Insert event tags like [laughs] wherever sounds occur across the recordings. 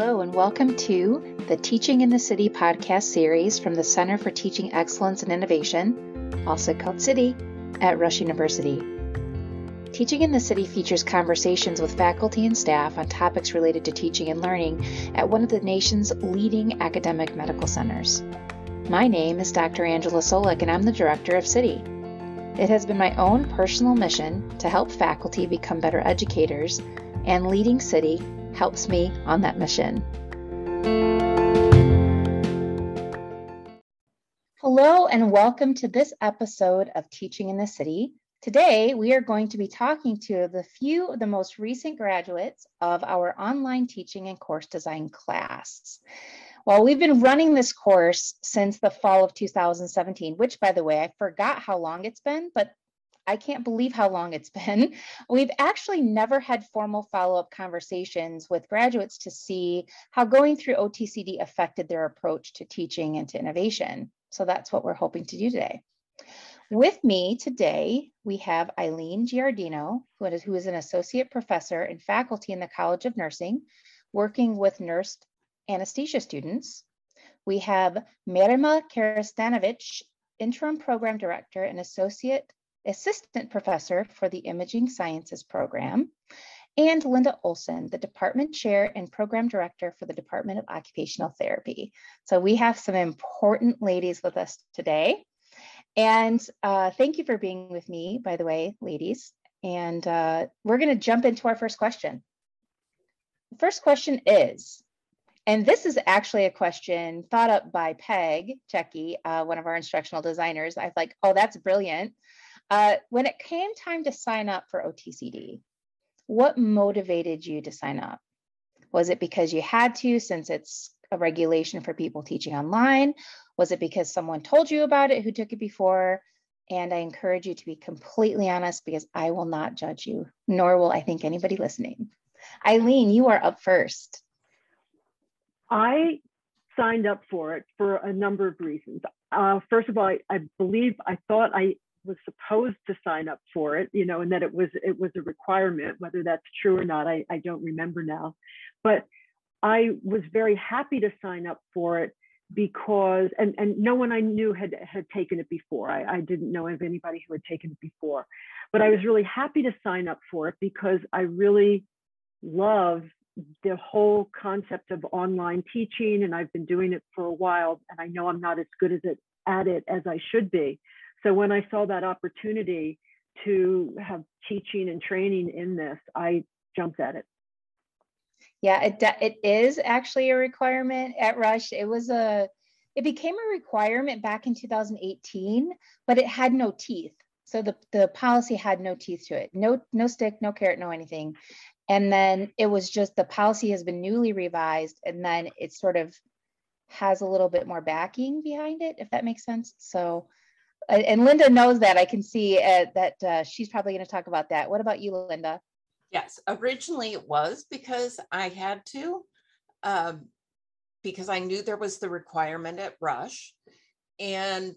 Hello, and welcome to the Teaching in the City podcast series from the Center for Teaching Excellence and Innovation, also called City, at Rush University. Teaching in the City features conversations with faculty and staff on topics related to teaching and learning at one of the nation's leading academic medical centers. My name is Dr. Angela Solik, and I'm the director of City. It has been my own personal mission to help faculty become better educators, and leading CITI helps me on that mission. Hello, and welcome to this episode of Teaching in the City. Today, we are going to be talking to the few of the most recent graduates of our online teaching and course design class. Well, we've been running this course since the fall of 2017, which, by the way, I forgot how long it's been, but I can't believe how long it's [laughs] been. We've actually never had formal follow up conversations with graduates to see how going through OTCD affected their approach to teaching and to innovation. So that's what we're hoping to do today. With me today, we have Eileen Giardino, who is, who is an associate professor and faculty in the College of Nursing, working with nurse anesthesia students. We have Merima Karastanovich, interim program director and associate assistant professor for the Imaging Sciences program, and Linda Olson, the department chair and program director for the Department of Occupational Therapy. So we have some important ladies with us today. And uh, thank you for being with me, by the way, ladies. And uh, we're going to jump into our first question. The first question is, and this is actually a question thought up by Peg Checky, uh, one of our instructional designers. I was like, oh, that's brilliant. Uh, when it came time to sign up for OTCD, what motivated you to sign up? Was it because you had to, since it's a regulation for people teaching online? Was it because someone told you about it who took it before? And I encourage you to be completely honest because I will not judge you, nor will I think anybody listening. Eileen, you are up first. I signed up for it for a number of reasons. Uh, first of all, I, I, believe I thought I was supposed to sign up for it, you know, and that it was it was a requirement. Whether that's true or not, I, I don't remember now. But I was very happy to sign up for it because and and no one I knew had had taken it before. I, I didn't know of anybody who had taken it before. But I was really happy to sign up for it because I really love the whole concept of online teaching and I've been doing it for a while and I know I'm not as good as it at it as I should be. So when I saw that opportunity to have teaching and training in this, I jumped at it. Yeah, it it is actually a requirement at Rush. It was a it became a requirement back in 2018, but it had no teeth. So the, the policy had no teeth to it. No no stick, no carrot, no anything. And then it was just the policy has been newly revised and then it sort of has a little bit more backing behind it, if that makes sense. So and Linda knows that. I can see uh, that uh, she's probably going to talk about that. What about you, Linda? Yes, originally it was because I had to, um, because I knew there was the requirement at Rush and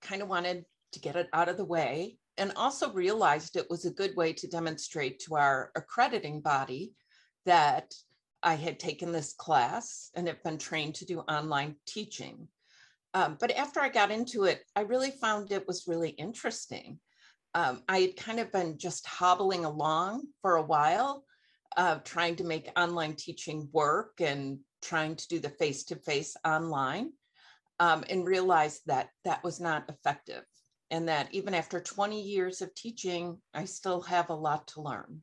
kind of wanted to get it out of the way and also realized it was a good way to demonstrate to our accrediting body that I had taken this class and have been trained to do online teaching. Um, but after I got into it, I really found it was really interesting. Um, I had kind of been just hobbling along for a while, uh, trying to make online teaching work and trying to do the face to face online, um, and realized that that was not effective. And that even after 20 years of teaching, I still have a lot to learn.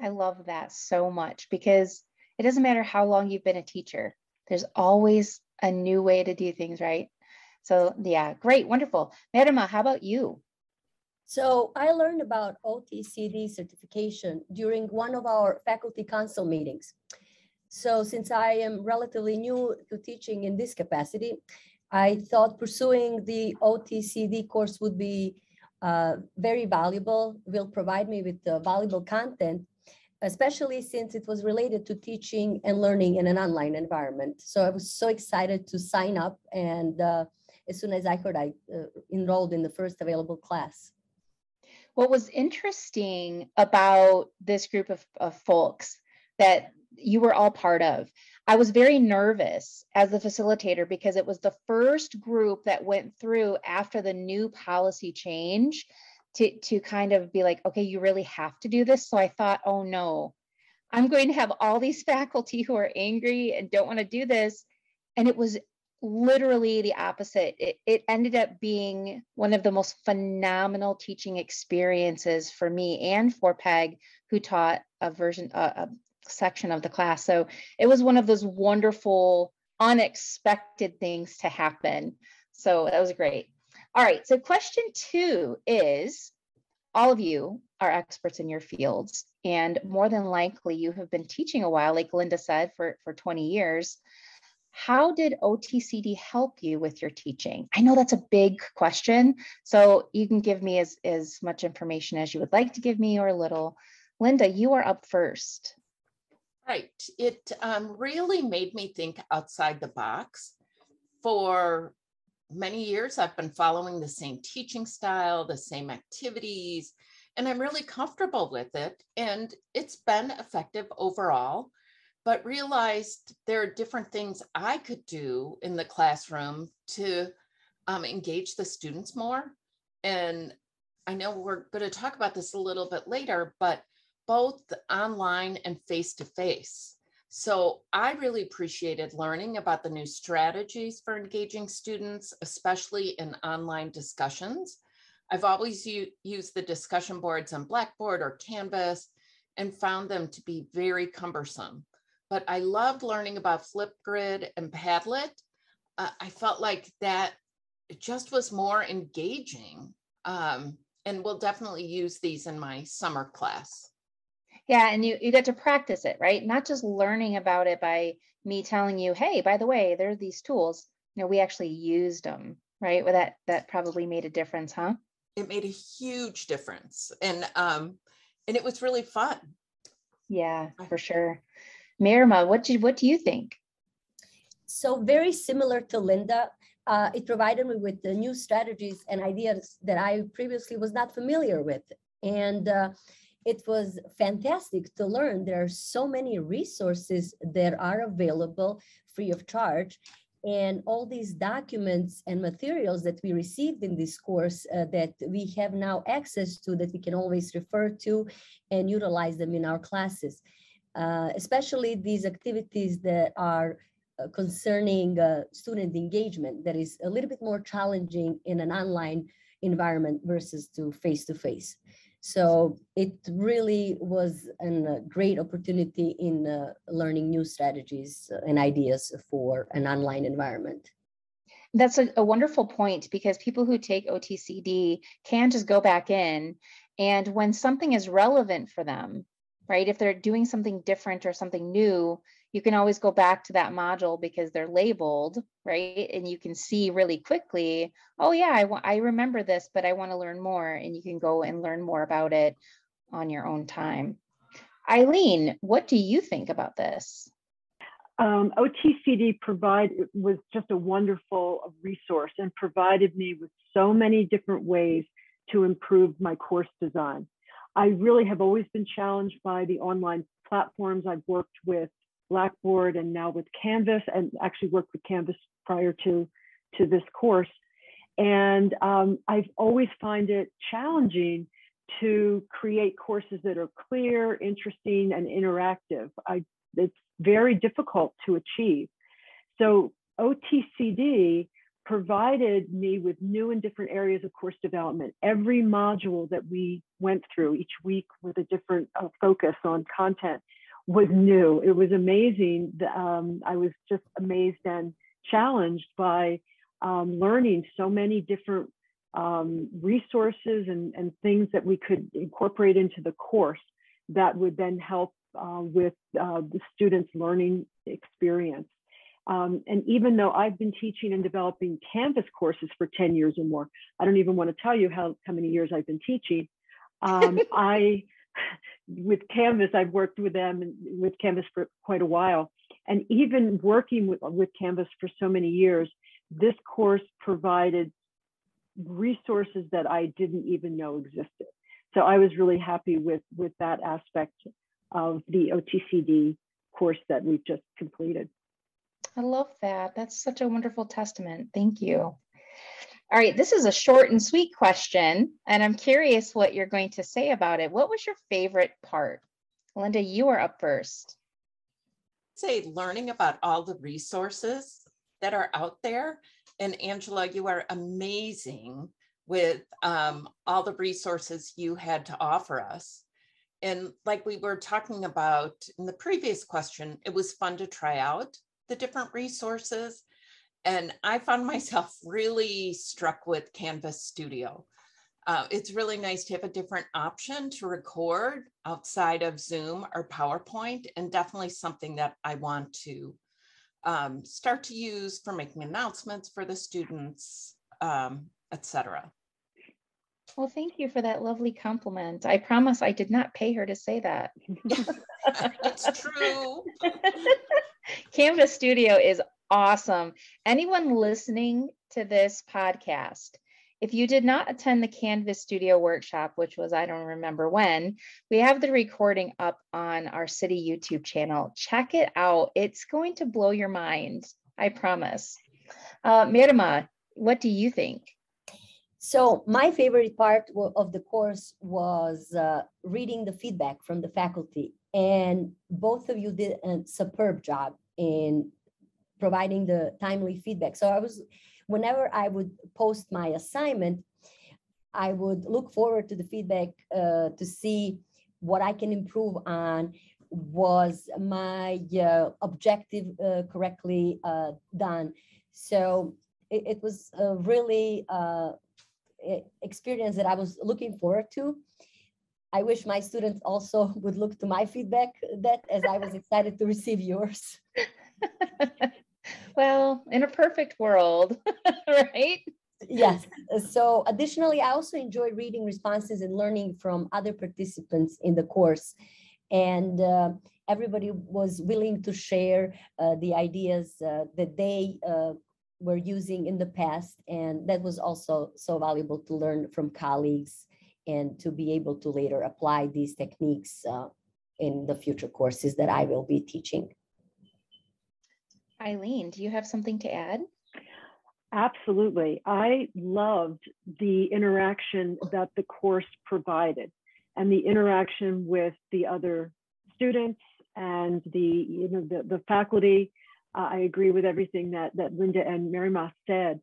I love that so much because it doesn't matter how long you've been a teacher, there's always a new way to do things, right? So yeah, great, wonderful. Merima, how about you? So I learned about OTCD certification during one of our faculty council meetings. So since I am relatively new to teaching in this capacity, I thought pursuing the OTCD course would be uh, very valuable, will provide me with uh, valuable content especially since it was related to teaching and learning in an online environment. So I was so excited to sign up. And uh, as soon as I heard, I uh, enrolled in the first available class. What was interesting about this group of, of folks that you were all part of. I was very nervous as the facilitator because it was the first group that went through after the new policy change to, to kind of be like, okay, you really have to do this. So I thought, oh no, I'm going to have all these [laughs] faculty who are angry and don't want to do this. And it was literally the opposite. It, it ended up being one of the most phenomenal teaching experiences for me and for Peg, who taught a version, a, a section of the class. So it was one of those wonderful, unexpected things to happen. So that was great. All right. So question two is all of you are experts in your fields and more than likely you have been teaching a while, like Linda said, for, for 20 years. How did OTCD help you with your teaching? I know that's a big question, so you can give me as, as much information as you would like to give me or a little. Linda, you are up first. Right. It um, really made me think outside the box. For many years, I've been following the same teaching style, the same activities, and I'm really comfortable with it. And it's been effective overall, but realized there are different things I could do in the classroom to um, engage the students more. And I know we're going to talk about this a little bit later, but both online and face to face. So I really appreciated learning about the new strategies for engaging students, especially in online discussions. I've always used the discussion boards on Blackboard or Canvas and found them to be very cumbersome. But I loved learning about Flipgrid and Padlet. Uh, I felt like that just was more engaging um, and will definitely use these in my summer class. Yeah, and you you get to practice it, right? Not just learning about it by me telling you, "Hey, by the way, there are these tools." You know, we actually used them, right? Well, that that probably made a difference, huh? It made a huge difference, and um, and it was really fun. Yeah, for sure. Merima, what do you, what do you think? So very similar to Linda, uh, it provided me with the new strategies and ideas that I previously was not familiar with, and. Uh, it was fantastic to learn. There are so many resources that are available free of charge. And all these documents and materials that we received in this course uh, that we have now access to that we can always refer to and utilize them in our classes. Uh, especially these activities that are uh, concerning uh, student engagement that is a little bit more challenging in an online environment versus to face to face so it really was a great opportunity in uh, learning new strategies and ideas for an online environment. That's a, a, wonderful point because people who take OTCD can just go back in and when something is relevant for them, right? If they're doing something different or something new, you can always go back to that module because they're labeled, right? And you can see really quickly, oh yeah, I, I remember this, but I want to learn more. And you can go and learn more about it on your own time. Eileen, what do you think about this? Um, OTCD provide was just a wonderful resource and provided me with so many different ways to improve my course design. I really have always been challenged by the online platforms I've worked with Blackboard and now with Canvas, and actually worked with Canvas prior to, to this course. And um, I've always find it challenging to create courses that are clear, interesting, and interactive. I, it's very difficult to achieve. So OTCD provided me with new and different areas of course development. Every module that we went through each week with a different uh, focus on content was new. It was amazing. Um, I was just amazed and challenged by um, learning so many different um, resources and, and things that we could incorporate into the course that would then help uh, with uh, the students' learning experience. Um, and even though I've been teaching and developing Canvas courses for 10 years or more, I don't even want to tell you how, how many years I've been teaching. Um, [laughs] I with Canvas, I've worked with them and with Canvas for quite a while. And even working with, with Canvas for so many years, this course provided resources that I didn't even know existed. So I was really happy with, with that aspect of the OTCD course that we've just completed. I love that. That's such a wonderful testament. Thank you. All right, this is a short and sweet question, and I'm curious what you're going to say about it. What was your favorite part? Linda, you are up first. Say learning about all the resources that are out there. And Angela, you are amazing with um, all the resources you had to offer us. And like we were talking about in the previous question, it was fun to try out the different resources. And I found myself [laughs] really struck with Canvas Studio. Uh, it's really nice to have a different option to record outside of Zoom or PowerPoint, and definitely something that I want to um, start to use for making announcements for the students, um, etc. Well, thank you for that lovely compliment. I promise I did not pay her to say that. [laughs] it's true. [laughs] Canvas Studio is awesome. Anyone listening to this podcast, if you did not attend the Canvas Studio workshop, which was I don't remember when, we have the recording up on our city YouTube channel. Check it out. It's going to blow your mind. I promise. Uh, Merima, what do you think? So my favorite part of the course was uh, reading the feedback from the faculty. And both of you did a superb job in providing the timely feedback. So I was, whenever I would post my assignment, I would look forward to the feedback uh, to see what I can improve on. Was my uh, objective uh, correctly uh, done? So it, it was a really uh, experience that I was looking forward to. I wish my students also [laughs] would look to my feedback that as I was excited to receive yours. [laughs] well, in a perfect world, [laughs] right? Yes. So additionally, I also enjoy reading responses and learning from other participants in the course. And uh, everybody was willing to share uh, the ideas uh, that they uh, were using in the past. And that was also so valuable to learn from colleagues and to be able to later apply these techniques uh, in the future courses that I will be teaching. Eileen, do you have something to add? Absolutely. I loved the interaction that the course provided and the interaction with the other students and the you know the, the faculty uh, I agree with everything that, that Linda and Merima said.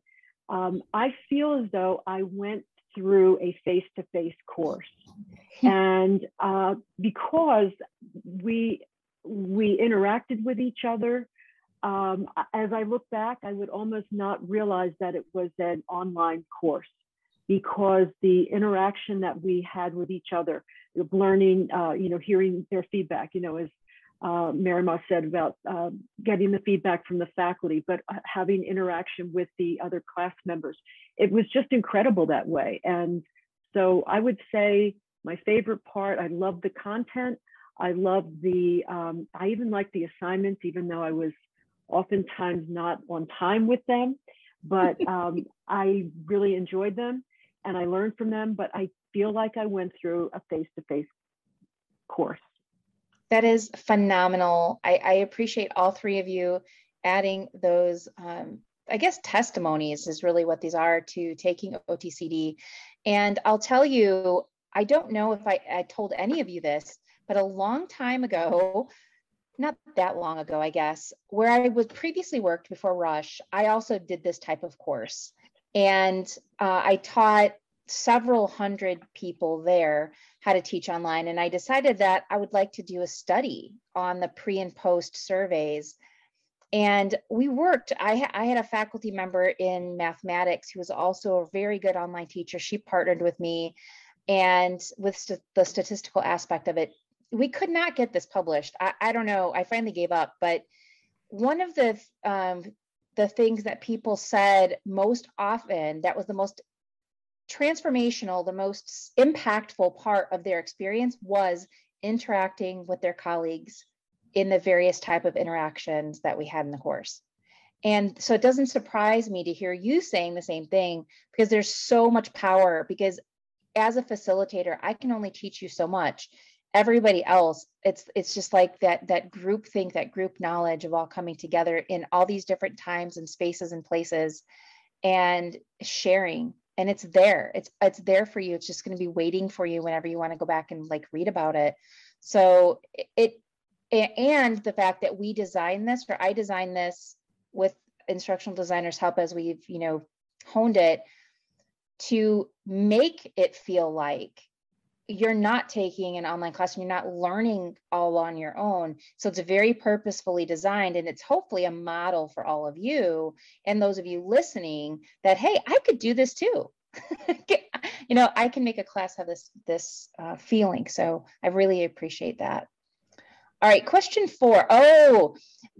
Um, I feel as though I went through a face-to-face course. [laughs] and uh, because we, we interacted with each other, um, as I look back, I would almost not realize that it was an online course because the interaction that we had with each other, learning, uh, you know, hearing their feedback, you know, as uh, Merima said about uh, getting the feedback from the faculty, but uh, having interaction with the other class members. It was just incredible that way. And so I would say my favorite part, I love the content. I love the, um, I even like the assignments, even though I was oftentimes not on time with them, but [laughs] um, I really enjoyed them and I learned from them, but I feel like I went through a face-to-face course. That is phenomenal. I, I appreciate all three of you adding those, um, I guess, testimonies is really what these are to taking OTCD. And I'll tell you, I don't know if I, I told any of you this, but a long time ago, not that long ago, I guess, where I was previously worked before Rush, I also did this type of course. And uh, I taught several hundred people there how to teach online. And I decided that I would like to do a study on the pre and post surveys. And we worked, I, I had a faculty member in mathematics who was also a very good online teacher. She partnered with me and with st the statistical aspect of it. We could not get this published. I, I don't know. I finally gave up. But one of the um, the things that people said most often that was the most transformational, the most impactful part of their experience was interacting with their colleagues in the various type of interactions that we had in the course. And so it doesn't surprise me to hear you saying the same thing because there's so much power because as a facilitator, I can only teach you so much. Everybody else it's it's just like that that group think that group knowledge of all coming together in all these different times and spaces and places and sharing. And it's there. It's it's there for you. It's just going to be waiting for you whenever you want to go back and like read about it. So it and the fact that we designed this or i designed this with instructional designers help as we've you know honed it to make it feel like you're not taking an online class and you're not learning all on your own. So it's very purposefully designed and it's hopefully a model for all of you and those of you listening that, hey, I could do this too. [laughs] you know, I can make a class have this, this uh, feeling. So I really appreciate that. All right, question four. Oh,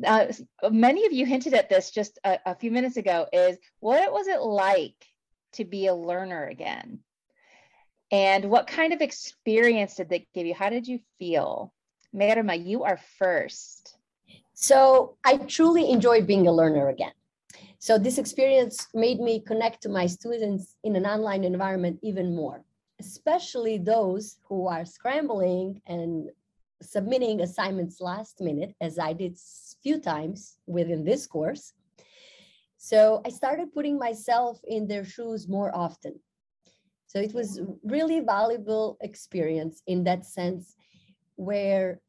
uh, many of you hinted at this just a, a few minutes ago is what was it like to be a learner again? And what kind of experience did that give you? How did you feel? Merima, you are first. So I truly enjoyed being a learner again. So this experience made me connect to my students in an online environment even more, especially those who are scrambling and submitting assignments last minute, as I did a few times within this course. So I started putting myself in their shoes more often. So it was really valuable experience in that sense where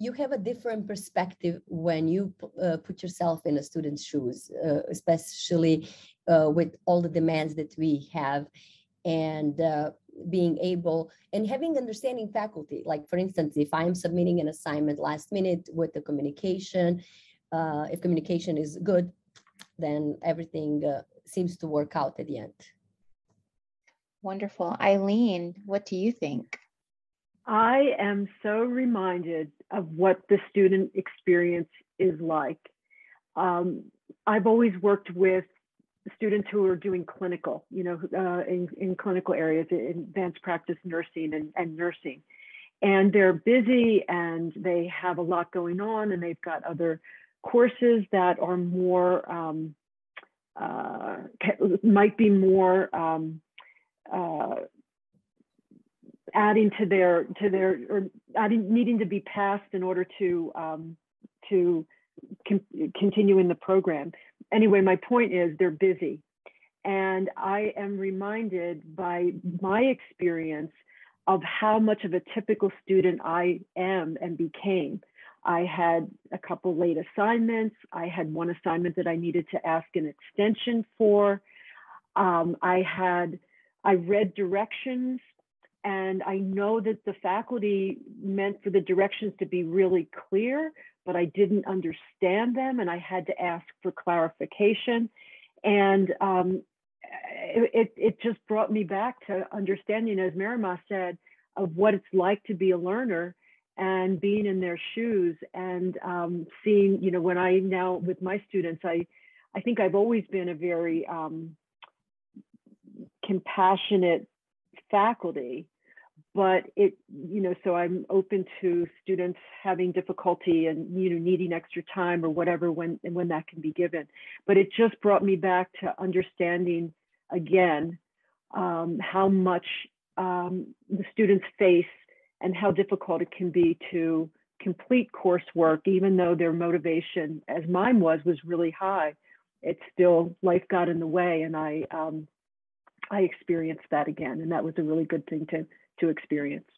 you have a different perspective when you uh, put yourself in a student's shoes, uh, especially uh, with all the demands that we have and uh, being able and having understanding faculty. Like for instance, if I'm submitting an assignment last minute with the communication, uh, if communication is good, then everything uh, seems to work out at the end. Wonderful. Eileen, what do you think? I am so reminded of what the student experience is like. Um, I've always worked with students who are doing clinical, you know, uh, in, in clinical areas, in advanced practice nursing and, and nursing. And they're busy and they have a lot going on and they've got other courses that are more, um, uh, might be more um, uh, adding to their to their or adding needing to be passed in order to um, to continue in the program. Anyway, my point is they're busy, and I am reminded by my experience of how much of a typical student I am and became. I had a couple late assignments. I had one assignment that I needed to ask an extension for. Um, I had I read directions and I know that the faculty meant for the directions to be really clear, but I didn't understand them and I had to ask for clarification. And um, it, it just brought me back to understanding, as Merima said, of what it's like to be a learner and being in their shoes and um, seeing, you know, when I now with my students, I, I think I've always been a very um, compassionate faculty but it you know so i'm open to students having difficulty and you know needing extra time or whatever when and when that can be given. But it just brought me back to understanding again um, how much um, the students face and how difficult it can be to complete coursework even though their motivation as mine was was really high. It's still life got in the way and i um, I experienced that again, and that was a really good thing to to experience.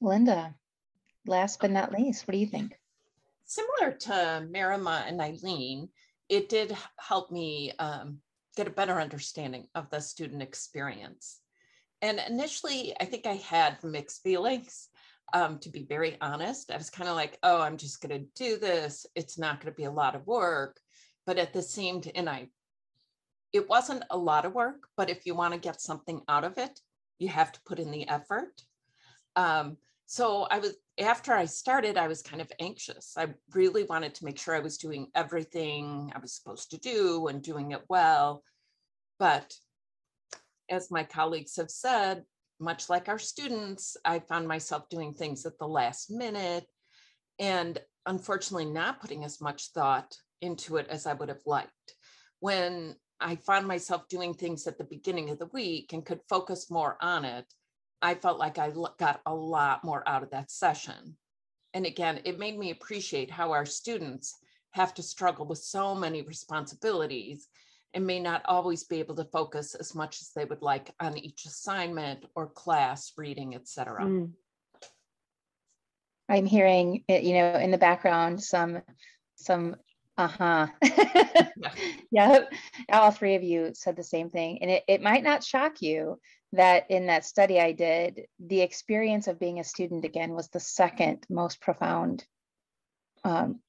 Linda, last but not least, what do you think? Similar to Merima and Eileen, it did help me um, get a better understanding of the student experience. And initially, I think I had mixed feelings. Um, to be very honest, I was kind of like, oh, I'm just going to do this. It's not going to be a lot of work. But at the same time, and I it wasn't a lot of work, but if you want to get something out of it, you have to put in the effort. Um, so I was, after I started, I was kind of anxious. I really wanted to make sure I was doing everything I was supposed to do and doing it well. But as my colleagues have said, much like our students, I found myself doing things at the last minute and unfortunately not putting as much thought into it as I would have liked. When I found myself doing things at the beginning of the week and could focus more on it. I felt like I got a lot more out of that session. And again, it made me appreciate how our students have to struggle with so many responsibilities and may not always be able to focus as much as they would like on each assignment or class, reading, etc. Mm. I'm hearing, it, you know, in the background, some, some, uh-huh. Yeah, [laughs] all three of you said the same thing. And it, it might not shock you that in that study I did, the experience of being a student again was the second most profound um,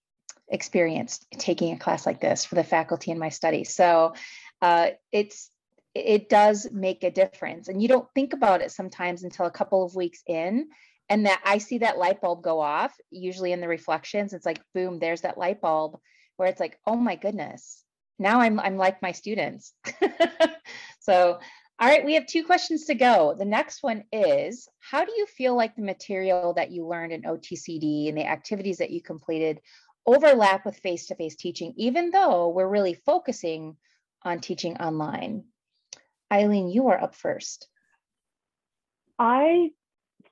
experience taking a class like this for the faculty in my study. So uh, it's it does make a difference, and you don't think about it sometimes until a couple of weeks in, and that I see that light bulb go off. Usually in the reflections, it's like boom, there's that light bulb where it's like, oh my goodness, now I'm I'm like my students. [laughs] so all right, we have two questions to go. The next one is How do you feel like the material that you learned in OTCD and the activities that you completed overlap with face to face teaching, even though we're really focusing on teaching online? Eileen, you are up first. I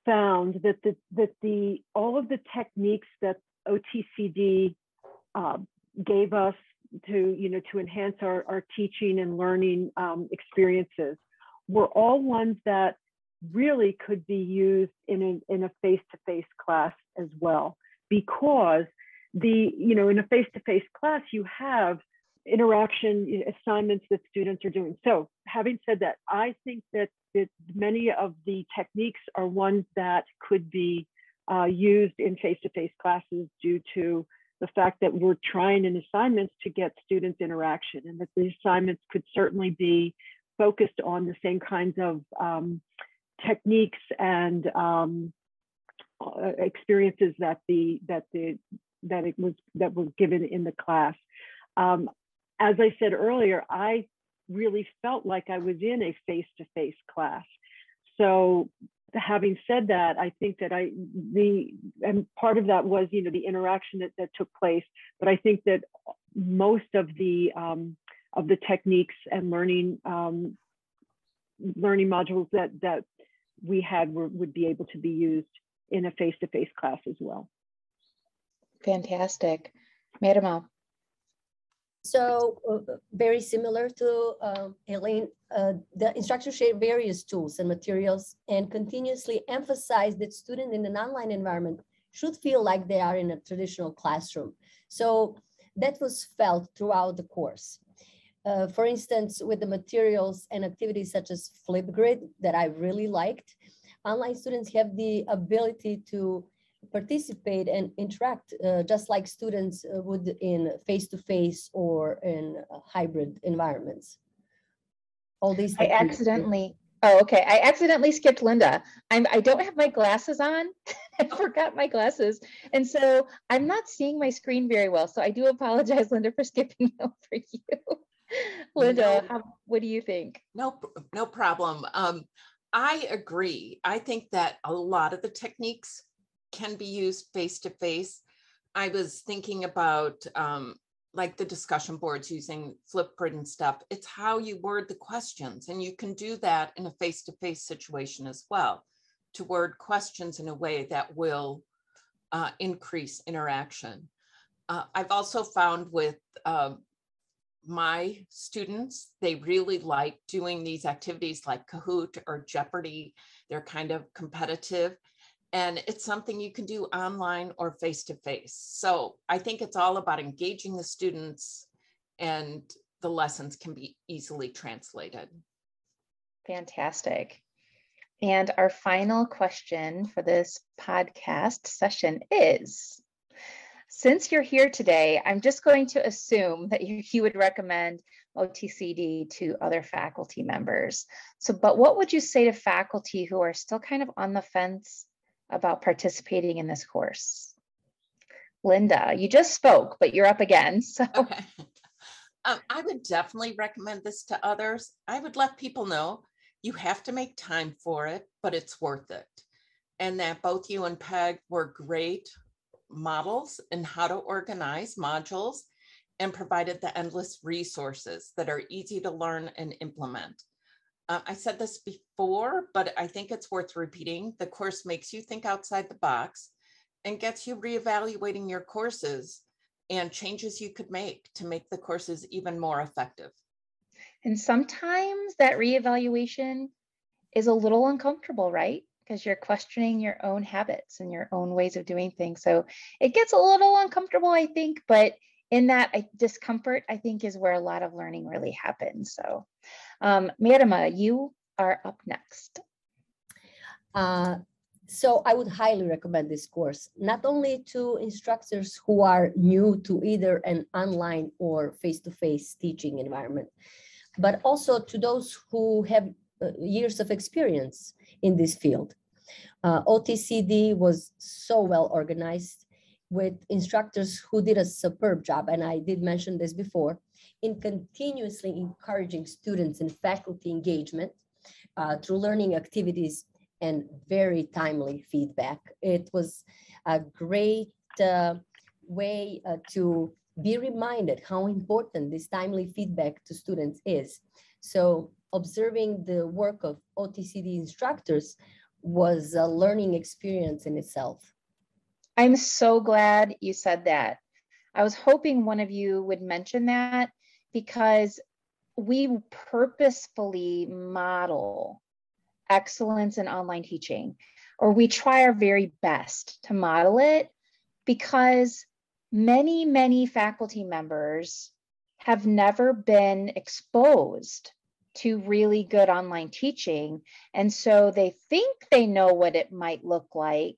found that the that the all of the techniques that OTCD uh, gave us to you know to enhance our, our teaching and learning um, experiences were all ones that really could be used in a, in a face-to-face class as well. Because the you know in a face-to-face class you have interaction assignments that students are doing. So having said that i think that, that many of the techniques are ones that could be uh, used in face-to-face classes due to the fact that we're trying in assignments to get students interaction and that the assignments could certainly be focused on the same kinds of um, techniques and um, uh, experiences that the that the that it was that was given in the class. Um, as I said earlier, I really felt like I was in a face-to-face class. So having said that, I think that I the and part of that was you know the interaction that, that took place, but I think that most of the um, of the techniques and learning um, learning modules that that we had were, would be able to be used in a face-to-face class as well. Fantastic. Madam So uh, very similar to um, Elaine, uh, the instructor shared various tools and materials and continuously emphasized that students in an online environment should feel like they are in a traditional classroom. So that was felt throughout the course. Uh, for instance, with the materials and activities such as Flipgrid that I really liked, online students have the ability to participate and interact uh, just like students uh, would in face-to-face -face or in hybrid environments. All these. I accidentally, oh, okay. I accidentally skipped Linda. I'm, I don't have my glasses on. [laughs] I forgot my glasses. And so I'm not seeing my screen very well. So I do apologize, Linda, for [laughs] skipping [laughs] over you. Linda, no, how, what do you think? No, no problem. Um, I agree. I think that a lot of the techniques can be used face to face. I was thinking about um, like the discussion boards using Flipgrid and stuff. It's how you word the questions, and you can do that in a face to face situation as well to word questions in a way that will uh, increase interaction. Uh, I've also found with uh, my students, they really like doing these activities like Kahoot or Jeopardy. They're kind of competitive. And it's something you can do online or face to face. So I think it's all about engaging the students, and the lessons can be easily translated. Fantastic. And our final question for this podcast session is since you're here today, I'm just going to assume that you, you would recommend OTCD to other faculty members. So, but what would you say to faculty who are still kind of on the fence about participating in this course? Linda, you just spoke, but you're up again. [laughs] So, okay. Um, I would definitely recommend this to others. I would let people know you have to make time for it, but it's worth it. And that both you and Peg were great models in how to organize modules and provided the endless resources that are easy to learn and implement. Uh, I said this before, but I think it's worth repeating. The course makes you think outside the box and gets you reevaluating your courses and changes you could make to make the courses even more effective. And sometimes that reevaluation is a little uncomfortable, right? Because you're questioning your own habits and your own ways of doing things. So it gets a little uncomfortable, I think, but in that discomfort, I think is where a lot of learning really happens. So, um, Merima, you are up next. Uh, so I would highly recommend this course, not only to instructors who are new to either an online or face-to-face -face teaching environment, but also to those who have uh, years of experience in this field. Uh, OTCD was so well organized with instructors who did a superb job, and I did mention this before, in continuously encouraging students and faculty engagement uh, through learning activities and very timely feedback. It was a great uh, way uh, to be reminded how important this timely feedback to students is. So observing the work of OTCD instructors was a learning experience in itself. I'm so glad you said that. I was hoping one of you would mention that because we purposefully model excellence in online teaching, or we try our very best to model it because many, many faculty members have never been exposed to really good online teaching. And so they think they know what it might look like.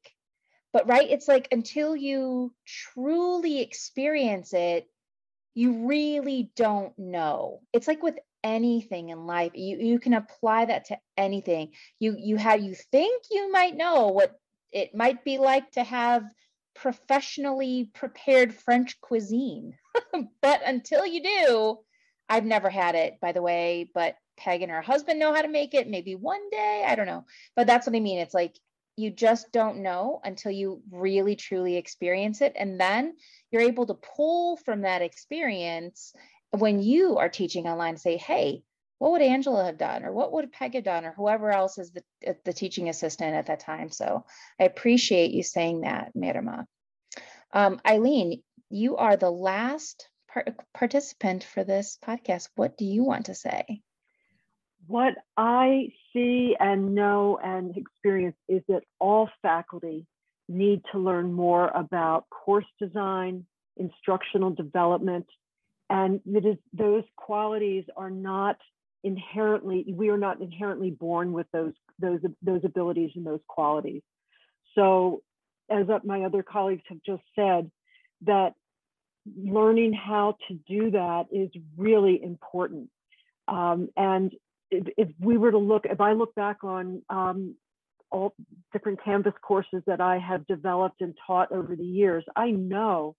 But, right, it's like until you truly experience it, you really don't know. It's like with anything in life. You you can apply that to anything. You you have you think you might know what it might be like to have professionally prepared French cuisine. [laughs] but until you do, I've never had it, by the way, but Peg and her husband know how to make it. Maybe one day, I don't know. But that's what I mean. It's like you just don't know until you really truly experience it. And then you're able to pull from that experience when you are teaching online, say, hey, what would Angela have done? Or what would Peg have done? Or whoever else is the, uh, the teaching assistant at that time. So I appreciate you saying that, Merima. Um, Eileen, you are the last par- participant for this podcast. What do you want to say? what I see and know and experience is that all faculty need to learn more about course design, instructional development, and it is those qualities are not inherently we are not inherently born with those those those abilities and those qualities. So, as my other colleagues have just said, that learning how to do that is really important. Um, and if, if, we were to look, if I look back on um, all different Canvas courses that I have developed and taught over the years, I know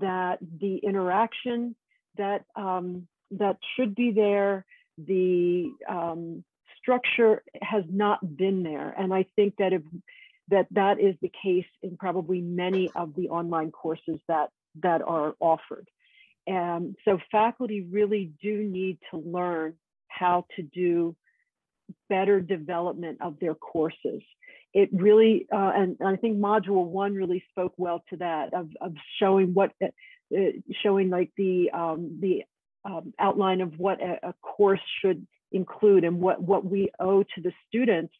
that the interaction that um, that should be there, the um, structure has not been there, and I think that if that that is the case in probably many of the online courses that that are offered. And so faculty really do need to learn how to do better development of their courses. It really, uh, and I think module one really spoke well to that of, of showing what, uh, showing like the um, the um, outline of what a, a, course should include and what what we owe to the students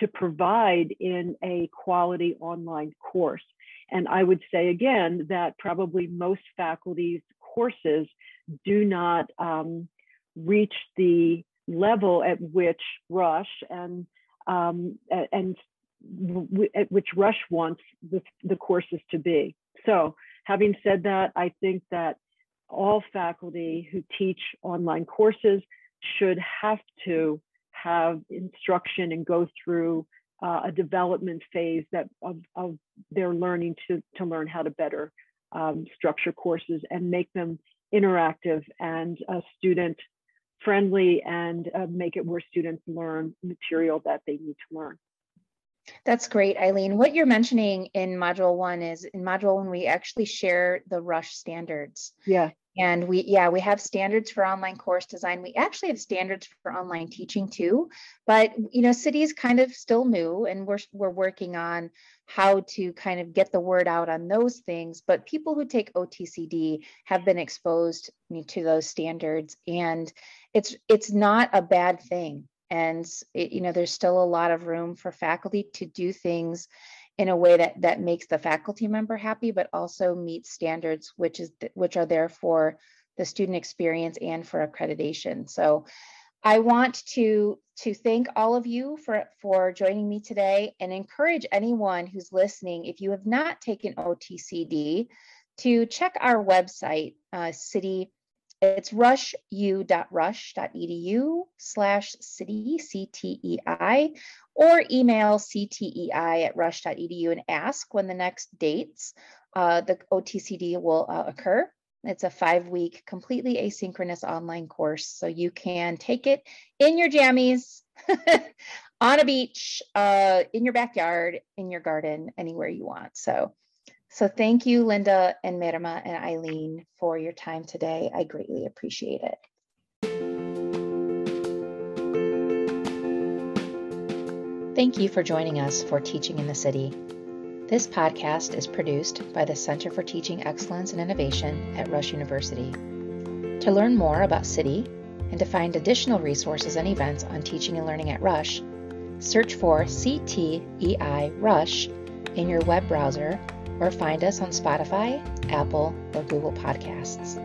to provide in a quality online course. And I would say again that probably most faculty's courses do not um, reach the level at which Rush and um, and at which Rush wants the, the courses to be. So having said that, I think that all faculty who teach online courses should have to have instruction and go through uh, a development phase that of, of their learning to, to learn how to better um, structure courses and make them interactive and student friendly and uh, make it where students learn material that they need to learn. That's great, Eileen. What you're mentioning in module one is in module one, we actually share the rush standards. Yeah. And we, yeah, we have standards for online course design. We actually have standards for online teaching too, but you know, City is kind of still new and we're, we're working on how to kind of get the word out on those things. But people who take OTCD have been exposed to those standards and it's, it's not a bad thing. And it, you know, there's still a lot of room for faculty to do things in a way that that makes the faculty member happy, but also meets standards, which is which are there for the student experience and for accreditation. So I want to to thank all of you for for joining me today and encourage anyone who's listening, if you have not taken OTCD, to check our website, uh, city it's rushu.rush.edu slash city, C-T-E-I, or email ctei at rush.edu and ask when the next dates uh, the OTCD will uh, occur. It's a five week, completely asynchronous online course. So you can take it in your jammies, [laughs] on a beach, uh, in your backyard, in your garden, anywhere you want. So so thank you, Linda and Merima and Eileen for your time today. I greatly appreciate it. Thank you for joining us for Teaching in the City. This podcast is produced by the Center for Teaching Excellence and Innovation at Rush University. To learn more about City and to find additional resources and events on teaching and learning at Rush, search for CTEI Rush in your web browser or find us on Spotify, Apple, or Google Podcasts.